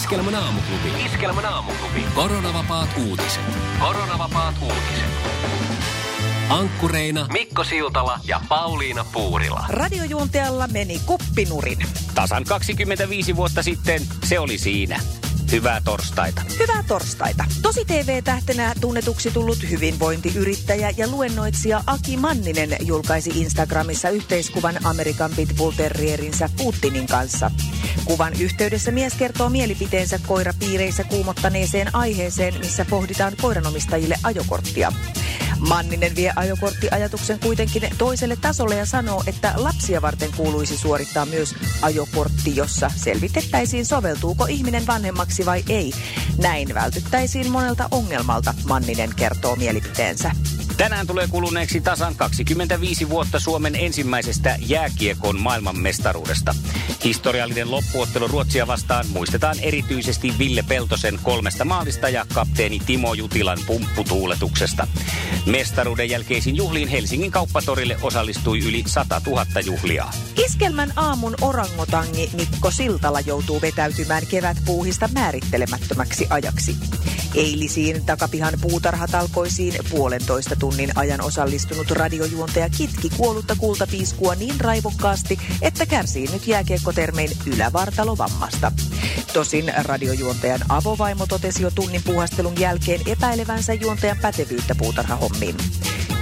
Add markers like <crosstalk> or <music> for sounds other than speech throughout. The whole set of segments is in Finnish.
Iskelmän aamuklubi. Iskelmän aamuklubi. Koronavapaat uutiset. Koronavapaat uutiset. Ankkureina Mikko Siltala ja Pauliina Puurila. Radiojuontajalla meni kuppinurin. Tasan 25 vuotta sitten se oli siinä. Hyvää torstaita. Hyvää torstaita. Tosi TV-tähtenä tunnetuksi tullut hyvinvointiyrittäjä ja luennoitsija Aki Manninen julkaisi Instagramissa yhteiskuvan Amerikan Pitbull Terrierinsä Putinin kanssa. Kuvan yhteydessä mies kertoo mielipiteensä koirapiireissä kuumottaneeseen aiheeseen, missä pohditaan koiranomistajille ajokorttia. Manninen vie ajokorttiajatuksen kuitenkin toiselle tasolle ja sanoo, että lapsia varten kuuluisi suorittaa myös ajokortti, jossa selvitettäisiin soveltuuko ihminen vanhemmaksi vai ei. Näin vältyttäisiin monelta ongelmalta, Manninen kertoo mielipiteensä. Tänään tulee kuluneeksi tasan 25 vuotta Suomen ensimmäisestä jääkiekon maailmanmestaruudesta. Historiallinen loppuottelu Ruotsia vastaan muistetaan erityisesti Ville Peltosen kolmesta maalista ja kapteeni Timo Jutilan pumpputuuletuksesta. Mestaruuden jälkeisiin juhliin Helsingin kauppatorille osallistui yli 100 000 juhlia. Iskelmän aamun orangotangi Mikko Siltala joutuu vetäytymään kevätpuuhista määrittelemättömäksi ajaksi. Eilisiin takapihan puutarhatalkoisiin puolentoista tunnin ajan osallistunut radiojuontaja kitki kuollutta kultapiiskua niin raivokkaasti, että kärsii nyt jääkiekkotermein ylävartalovammasta. Tosin radiojuontajan avovaimo totesi jo tunnin puuhastelun jälkeen epäilevänsä juontajan pätevyyttä puutarhahommiin.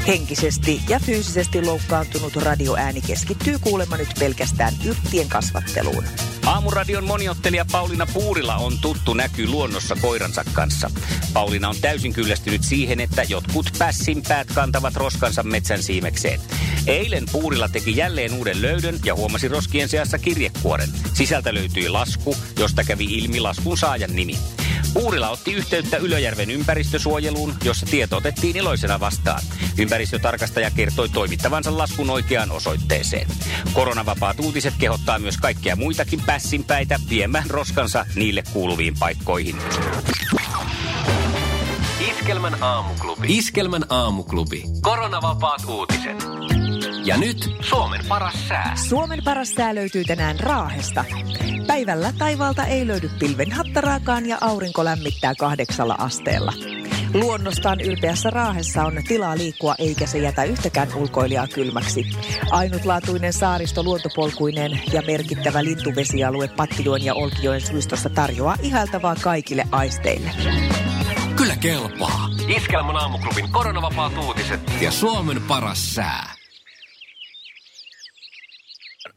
Henkisesti ja fyysisesti loukkaantunut radioääni keskittyy kuulemma nyt pelkästään yrttien kasvatteluun. Aamuradion moniottelija Pauliina Puurila on tuttu näky luonnossa koiransa kanssa. Pauliina on täysin kyllästynyt siihen, että jotkut pässinpäät kantavat roskansa metsän siimekseen. Eilen Puurila teki jälleen uuden löydön ja huomasi roskien seassa kirjekuoren. Sisältä löytyi lasku, josta kävi ilmi laskun saajan nimi. Puurila otti yhteyttä Ylöjärven ympäristösuojeluun, jossa tieto otettiin iloisena vastaan. Ympäristötarkastaja kertoi toimittavansa laskun oikeaan osoitteeseen. Koronavapaat uutiset kehottaa myös kaikkia muitakin pässinpäitä viemään roskansa niille kuuluviin paikkoihin. Iskelmän aamuklubi. Iskelmän aamuklubi. Koronavapaat uutiset. Ja nyt Suomen paras sää. Suomen paras sää löytyy tänään Raahesta. Päivällä taivaalta ei löydy pilven hattaraakaan ja aurinko lämmittää kahdeksalla asteella. Luonnostaan ylpeässä Raahessa on tilaa liikkua eikä se jätä yhtäkään ulkoilijaa kylmäksi. Ainutlaatuinen saaristo luontopolkuineen ja merkittävä lintuvesialue Pattijoen ja Olkijoen suistossa tarjoaa ihailtavaa kaikille aisteille. Kyllä kelpaa. Iskelmän aamuklubin koronavapaat uutiset ja Suomen paras sää.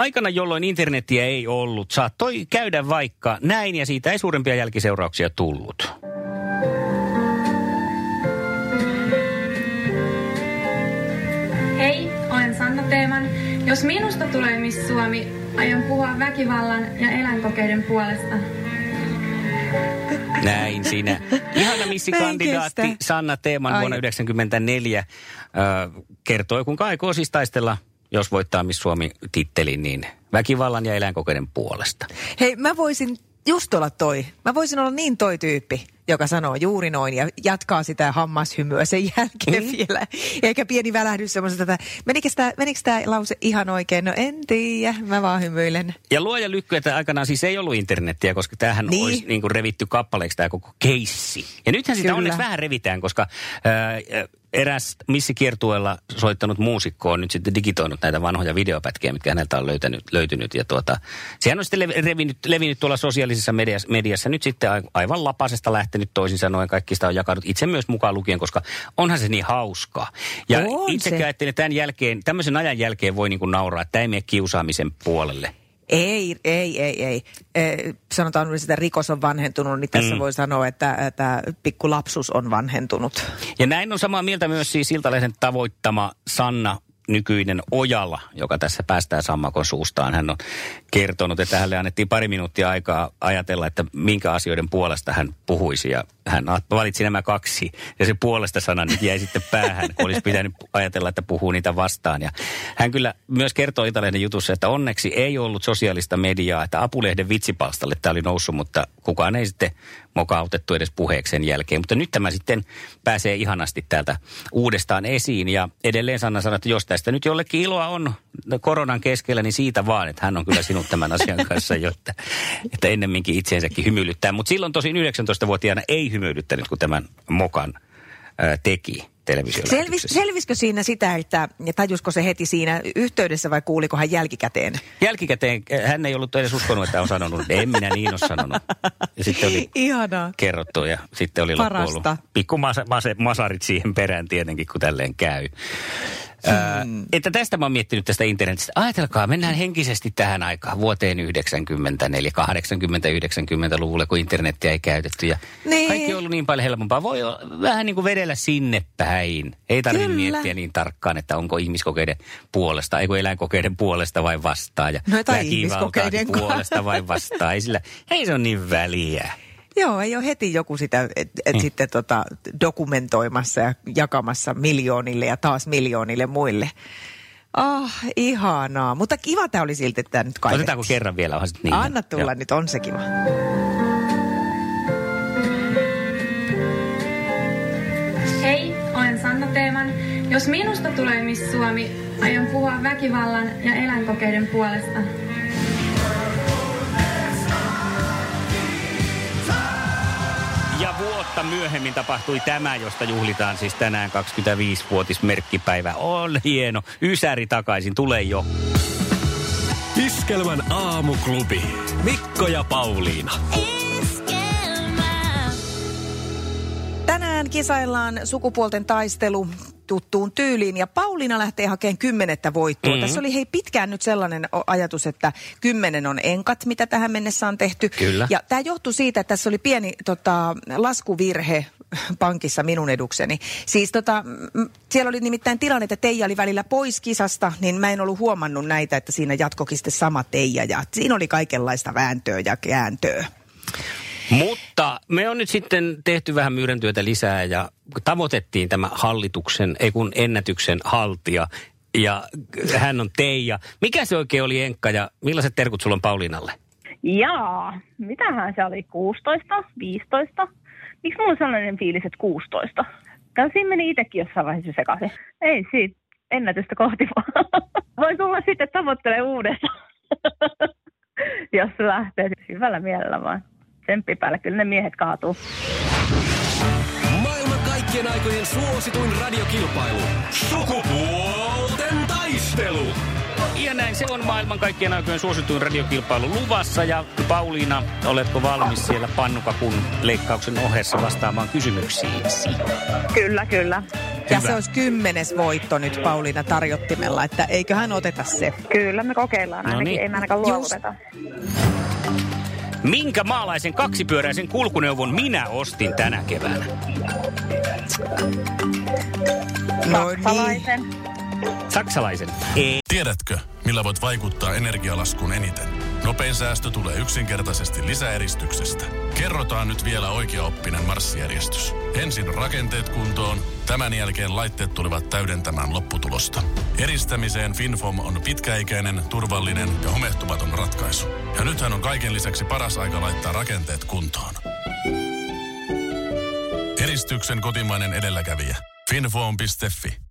Aikana, jolloin internetiä ei ollut, saattoi käydä vaikka näin ja siitä ei suurempia jälkiseurauksia tullut. Hei, olen Sanna Teeman. Jos minusta tulee Miss Suomi, aion puhua väkivallan ja eläinkokeiden puolesta. Näin siinä. Ihana missikandidaatti. Sanna Teeman Ai. vuonna 1994 äh, kertoi, kuinka aikoo siis taistella, jos voittaa Miss Suomi-tittelin, niin väkivallan ja eläinkokeiden puolesta. Hei, mä voisin just olla toi. Mä voisin olla niin toi tyyppi, joka sanoo juuri noin ja jatkaa sitä hammashymyä sen jälkeen mm. vielä. Eikä pieni välähdys semmoisesta, että menikö tämä, menikö tämä lause ihan oikein? No en tiedä, mä vaan hymyilen. Ja luoja lykky, että aikanaan siis ei ollut internettiä, koska tämähän Niin. olisi niin kuin revitty kappaleeksi tämä koko keissi. Ja nythän sitä Kyllä. onneksi vähän revitään, koska ää, eräs missikiertueella soittanut muusikko on nyt sitten digitoinut näitä vanhoja videopätkiä, mitkä häneltä on löytänyt, löytynyt. Ja tuota, sehän on sitten lev- levinnyt, levinnyt tuolla sosiaalisessa mediassa, mediassa nyt sitten aivan lapasesta lähtenyt toisin sanoen. Kaikki sitä on jakanut itse myös mukaan lukien, koska onhan se niin hauskaa. Ja On itse se. ajattelin, että tämän jälkeen, tämmöisen ajan jälkeen voi niin kuin nauraa, että tämä ei mene kiusaamisen puolelle. Ei, ei, ei, ei. Eh, sanotaan että rikos on vanhentunut, niin tässä Mm. voi sanoa, että, että pikku lapsus on vanhentunut. Ja näin on samaa mieltä myös siis Iltalehden tavoittama Sanna nykyinen Ojala, joka tässä päästää sammakon suustaan. Hän on kertonut, että hänelle annettiin pari minuuttia aikaa ajatella, että minkä asioiden puolesta hän puhuisi. Ja hän valitsi nämä kaksi. Ja se puolesta sana nyt jäi sitten päähän, kun olisi pitänyt ajatella, että puhuu niitä vastaan. Ja hän kyllä myös kertoo Italien jutussa, että onneksi ei ollut sosiaalista mediaa, että Apulehden vitsipalstalle tämä oli noussut, mutta kukaan ei sitten mokautettu edes puheeksi jälkeen. Mutta nyt tämä sitten pääsee ihanasti täältä uudestaan esiin. Ja edelleen Sanna sanoi, että jos tästä nyt jollekin iloa on koronan keskellä, niin siitä vaan, että hän on kyllä sinut tämän asian <laughs> kanssa, jotta, että ennemminkin itseensäkin hymyilyttää. Mutta silloin tosin 19-vuotiaana ei hymyilyttänyt, kun tämän mokan ää, teki Selvis, selviskö siinä sitä, että tajusko se heti siinä yhteydessä vai kuuliko hän jälkikäteen? Jälkikäteen hän ei ollut edes uskonut, että on sanonut, en minä niin ole sanonut. Ja sitten oli Ihanaa. kerrottu ja sitten oli loppu pikku mas- mas- masarit siihen perään tietenkin, kun tälleen käy. Hmm. että tästä mä oon miettinyt tästä internetistä. Ajatelkaa, mennään henkisesti tähän aikaan, vuoteen 94, 80-90-luvulle, kun internettiä ei käytetty. Ja niin. kaikki on ollut niin paljon helpompaa. Voi vähän niin kuin vedellä sinne päin. Ei tarvitse miettiä niin tarkkaan, että onko ihmiskokeiden puolesta, eikö eläinkokeiden puolesta vai vastaan. Ja no, tai ihmiskokeiden puolesta <laughs> vai vastaan. Ei, sillä, ei se on niin väliä. Joo, ei ole heti joku sitä et, et mm. sitten tota, dokumentoimassa ja jakamassa miljoonille ja taas miljoonille muille. Ah, oh, ihanaa. Mutta kiva tämä oli silti, että tämä nyt kaivettiin. Otetaanko kerran vielä? Onhan niin. Anna tulla Joo. nyt, on se kiva. Hei, olen Sanna Teeman. Jos minusta tulee Miss Suomi, aion puhua väkivallan ja eläinkokeiden puolesta. Vuotta myöhemmin tapahtui tämä, josta juhlitaan siis tänään 25-vuotismerkkipäivä. On hieno. Ysäri takaisin, tulee jo. Iskelmän aamuklubi. Mikko ja Pauliina. Tänään kisaillaan sukupuolten taistelu tuttuun tyyliin. Ja Pauliina lähtee hakemaan kymmenettä voittoa. Mm-hmm. Tässä oli hei pitkään nyt sellainen ajatus, että kymmenen on enkat, mitä tähän mennessä on tehty. Kyllä. Ja tämä johtui siitä, että tässä oli pieni tota, laskuvirhe pankissa minun edukseni. Siis tota, siellä oli nimittäin tilanne, että Teija oli välillä pois kisasta, niin mä en ollut huomannut näitä, että siinä jatkokin sitten sama Teija. Ja siinä oli kaikenlaista vääntöä ja kääntöä. Mutta me on nyt sitten tehty vähän myyrentyötä lisää ja tavoitettiin tämä hallituksen, ei kun ennätyksen haltija. Ja hän on Teija. Mikä se oikein oli Enkka ja millaiset terkut sulla on Pauliinalle? Jaa, mitähän se oli? 16, 15? Miksi mulla on sellainen fiilis, että 16? Tämä siinä meni itsekin jossain vaiheessa sekaisin. Ei siitä, ennätystä kohti vaan. <laughs> Voi tulla sitten tavoittelemaan uudestaan, <laughs> jos lähtee hyvällä mielellä vaan tsemppi päälle, kyllä ne miehet kaatuu. Maailman kaikkien aikojen suosituin radiokilpailu. Sukupuolten taistelu. Ja näin se on maailman kaikkien aikojen suosituin radiokilpailu luvassa. Ja Pauliina, oletko valmis siellä pannukakun leikkauksen ohessa vastaamaan kysymyksiisi? Kyllä, kyllä. Ja Hyvä. se olisi kymmenes voitto nyt Pauliina tarjottimella, että eiköhän oteta se. Kyllä, me kokeillaan ainakin, no niin. ei me ainakaan luovuteta. Just. Minkä maalaisen kaksipyöräisen kulkuneuvon minä ostin tänä keväänä? No niin. Saksalaisen. Ei. Tiedätkö, millä voit vaikuttaa energialaskuun eniten? Nopein säästö tulee yksinkertaisesti lisäeristyksestä. Kerrotaan nyt vielä oikeaoppinen marssijärjestys. Ensin rakenteet kuntoon, tämän jälkeen laitteet tulevat täydentämään lopputulosta. Eristämiseen FinFom on pitkäikäinen, turvallinen ja homehtumaton ratkaisu. Ja nythän on kaiken lisäksi paras aika laittaa rakenteet kuntoon. Eristyksen kotimainen edelläkävijä. finfoam.fi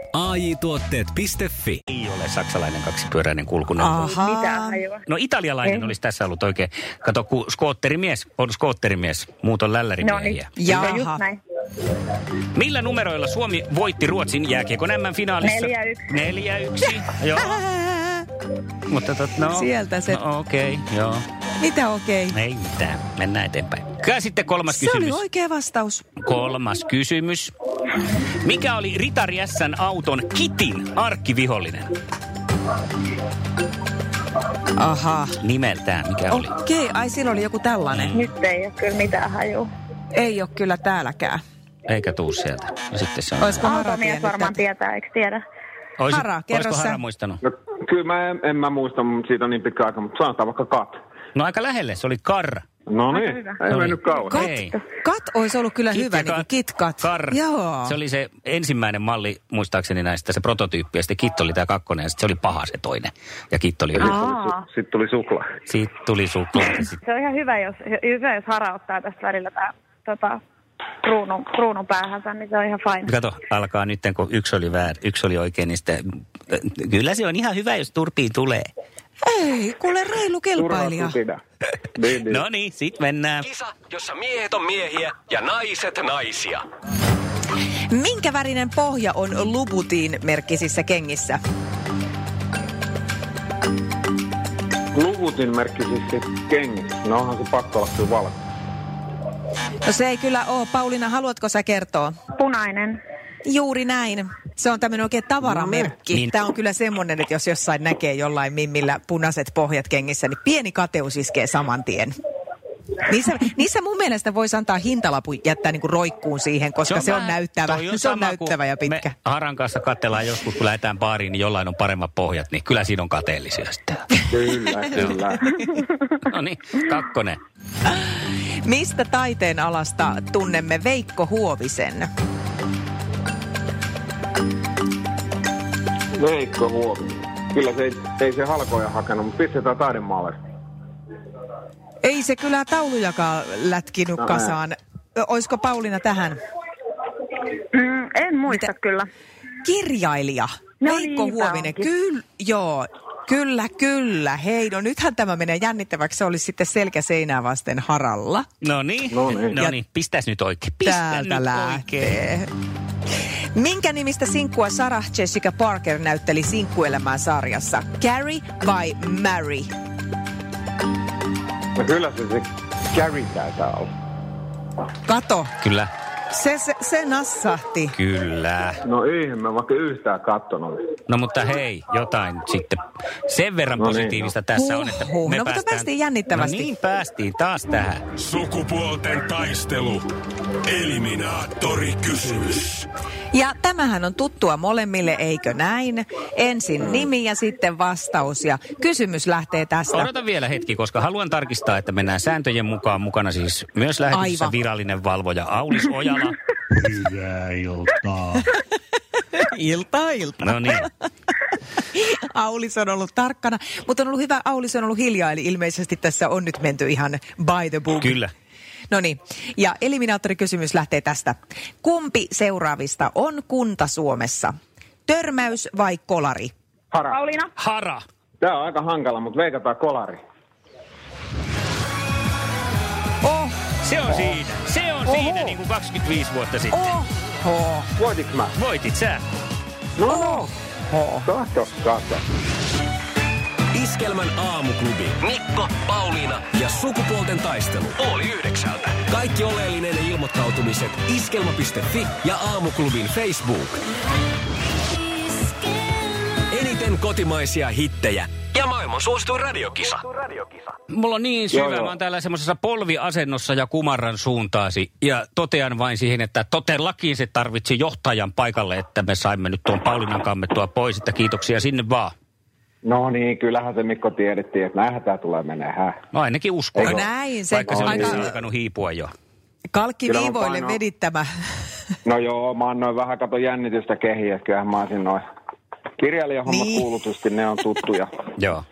AJ-tuotteet.fi. Ei ole saksalainen kaksipyöräinen kulkuneuvo. Mitä No italialainen Ei. olisi tässä ollut oikein. Kato, kun skootterimies on skootterimies, muut on lällärimiehiä. No niin, Jaha. just näin. Millä numeroilla Suomi voitti Ruotsin jääkiekon M-finaalissa? 4-1. 4-1, joo. Mutta tot, no, Sieltä se- No okei, okay, joo. Mitä okei? Okay? Ei mitään. Mennään eteenpäin. Kyllä sitten kolmas Se kysymys. oli oikea vastaus. Kolmas kysymys. Mikä oli Ritari S:n auton Kitin arkkivihollinen? Aha. Nimeltään, mikä oli? Okei, ai sillä oli joku tällainen. Nyt ei ole kyllä mitään hajua. Ei ole kyllä täälläkään. Eikä tuu sieltä. No sitten se on. Olisiko Hara Automies tiennyt varmaan tietää, eikö tiedä? Oisit- Hara, kerro. Hara muistanut? No, kyllä mä en, en mä muista, siitä on niin pitkä aika, mutta sanotaan vaikka kat. No aika lähelle, se oli Kar. No niin, hyvä. ei oli- mennyt kauan. Kat, Ei. kat olisi ollut kyllä Kit hyvä, niin kuin Kat. KitKat. Kar. Joo. Se oli se ensimmäinen malli, muistaakseni näistä, se prototyyppi, ja sitten Kit oli tämä kakkonen, ja sitten se oli paha se toinen. Ja Kit oli hyvä. Sitten tuli suklaa. Siitä tuli suklaa. <laughs> Se on ihan hyvä, jos, hyvä, jos Hara ottaa tästä välillä tää, tota, kruunun, kruunun päähänsä, niin se on ihan fine. Kato, alkaa nyt, kun yksi oli väär, yksi oli oikein, niin sitten, kyllä se on ihan hyvä, jos turpiin tulee. Ei, kuule reilu kilpailija. Niin, niin. No niin, sit mennään. Kisa, jossa miehet on miehiä ja naiset naisia. Minkä värinen pohja on Lubutin merkkisissä kengissä? Luvutin merkki siis se kengissä. No onhan se pakko olla kyllä valko. No se ei kyllä ole. Pauliina, haluatko sä kertoa? Punainen. Juuri näin. Se on tämmöinen oikein tavaramerkki. Niin. Tämä on kyllä semmoinen, että jos jossain näkee jollain mimmillä punaiset pohjat kengissä, niin pieni kateus iskee saman tien. Niissä, niissä mun mielestä voisi antaa hintalapun jättää niinku roikkuun siihen, koska se on, vähän- näyttävä. toi se on sama, näyttävä ja pitkä. Me Haran kanssa katsellaan joskus, kun lähdetään baariin, niin jollain on paremmat pohjat, niin kyllä siinä on kateellisia sitten. Kyllä, kyllä. <laughs> No niin, kakkonen. Mistä taiteen alasta tunnemme Veikko Huovisen? Veikko Huovi. Kyllä se ei, ei se halkoja hakenut, mutta pistetään taidemaalle. Ei se kyllä taulujakaan lätkinyt No, kasaan. Ö, Oisko Pauliina tähän? Mm, en muista Mitä? kyllä. Kirjailija. No Veikko niinpä Huovinen. Kyllä, joo. Kyllä, kyllä. Hei, no nythän tämä menee jännittäväksi. Se olisi sitten selkä seinää vasten haralla. No niin, No niin. no niin, pistäs nyt oikein. Pistä Täältä nyt lähtee. oikein. Minkä nimistä sinkkua Sarah Jessica Parker näytteli sinkkuelämään sarjassa? Carrie vai Mary? No kyllä se se Gary taitaa olla. Kato, Kyllä, se, se, se nassahti. kyllä. No ihme, vaikka yhtään kattonut. No mutta hei, jotain nyt sitten. Sen verran No niin, positiivista no. tässä on, että Huhhuh. me No, mutta päästään... päästiin jännittävästi. No niin, päästiin taas tähän. Sukupuolten taistelu. Eliminaattori kysymys. Ja tämähän on tuttua molemmille, eikö näin? Ensin nimi ja sitten vastaus ja kysymys lähtee tästä. Odota vielä hetki, koska haluan tarkistaa, että mennään sääntöjen mukaan. Mukana siis myös lähetyksessä Aivan. virallinen valvoja Aulis Ojala. Hyvää iltaa. <laughs> Ilta, ilta. No niin, <laughs> Aulis on ollut tarkkana, mutta on ollut hyvä, Aulis on ollut hiljaa, eli ilmeisesti tässä on nyt menty ihan by the book. kyllä. No niin, ja eliminaattorikysymys lähtee tästä. Kumpi seuraavista on kunta Suomessa? Törmäys vai kolari? Hara. Pauliina? Hara. Tää on aika hankala, mutta veikataan kolari. Oh, Se on siinä. Se on siinä niin kuin 25 vuotta sitten. oho, Voitiks mä? Voitit sä. No, no. Kato, kato. Iskelmän aamuklubi. Mikko, Pauliina ja sukupuolten taistelu. Oli yhdeksältä. Kaikki oleellinen ilmoittautumiset iskelma.fi ja aamuklubin Facebook. Eniten kotimaisia hittejä ja maailman suosituin radiokisa. Mulla on niin syvä, Joo, joo. mä oon täällä semmoisessa polviasennossa ja kumarran suuntaasi. Ja totean vain siihen, että todellakin se tarvitsi johtajan paikalle, että me saimme nyt tuon Paulinan kammettua pois. Että kiitoksia sinne vaan. No niin, kyllähän se Mikko tiedettiin, että näinhän tää tulee menee, hä? No ainakin uskon. No näin, se Vaikka se on aika- tässä alkanut hiipua jo. kalkki Kyllä mä viivoille painoin. vedittämä. No joo, mä annoin vähän kato jännitystä kehiä, että kyllähän mä olisin noin kirjailijahommat Niin. kuulutusti, ne on tuttuja. <laughs> Joo.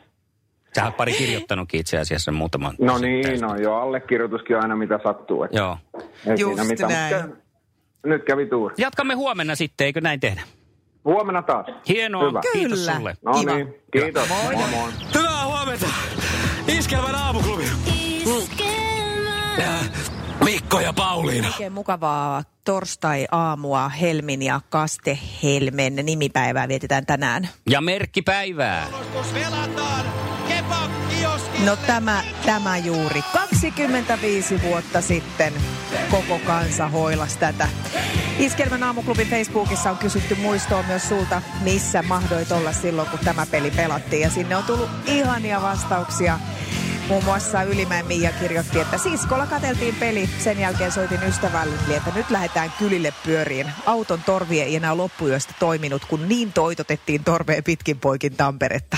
Sä oot pari kirjoittanutkin itse asiassa muutaman. No niin, no joo, allekirjoituskin on aina mitä sattuu. Että Joo. ei Just siinä mitään. näin. Mutta Nyt kävi tuuri. Jatkamme huomenna sitten, eikö näin tehdä? Huomenna taas. Hienoa. Hyvä. Kiitos Kyllä. sulle. No Kiva. niin, kiitos. Moi. moi. moi. Hyvää huomenta. Iskelmän aamuklubi. Äh, Mikko ja Pauliina. Oikein mukavaa torstai-aamua Helmin ja Kaste Helmen nimipäivää vietetään tänään. Ja merkkipäivää. No tämä, tämä juuri. 25 vuotta sitten koko kansa hoilas tätä. Iskelmän aamuklubin Facebookissa on kysytty muistoa myös sulta, missä mahdoit olla silloin, kun tämä peli pelattiin. Ja sinne on tullut ihania vastauksia. Muun muassa Ylimäen Mia kirjoitti, että siskolla kateltiin peli. Sen jälkeen soitin ystävällille, että nyt lähdetään kylille pyöriin. Auton torvi ei enää loppuyöstä toiminut, kun niin toitotettiin torveen pitkin poikin Tamperetta.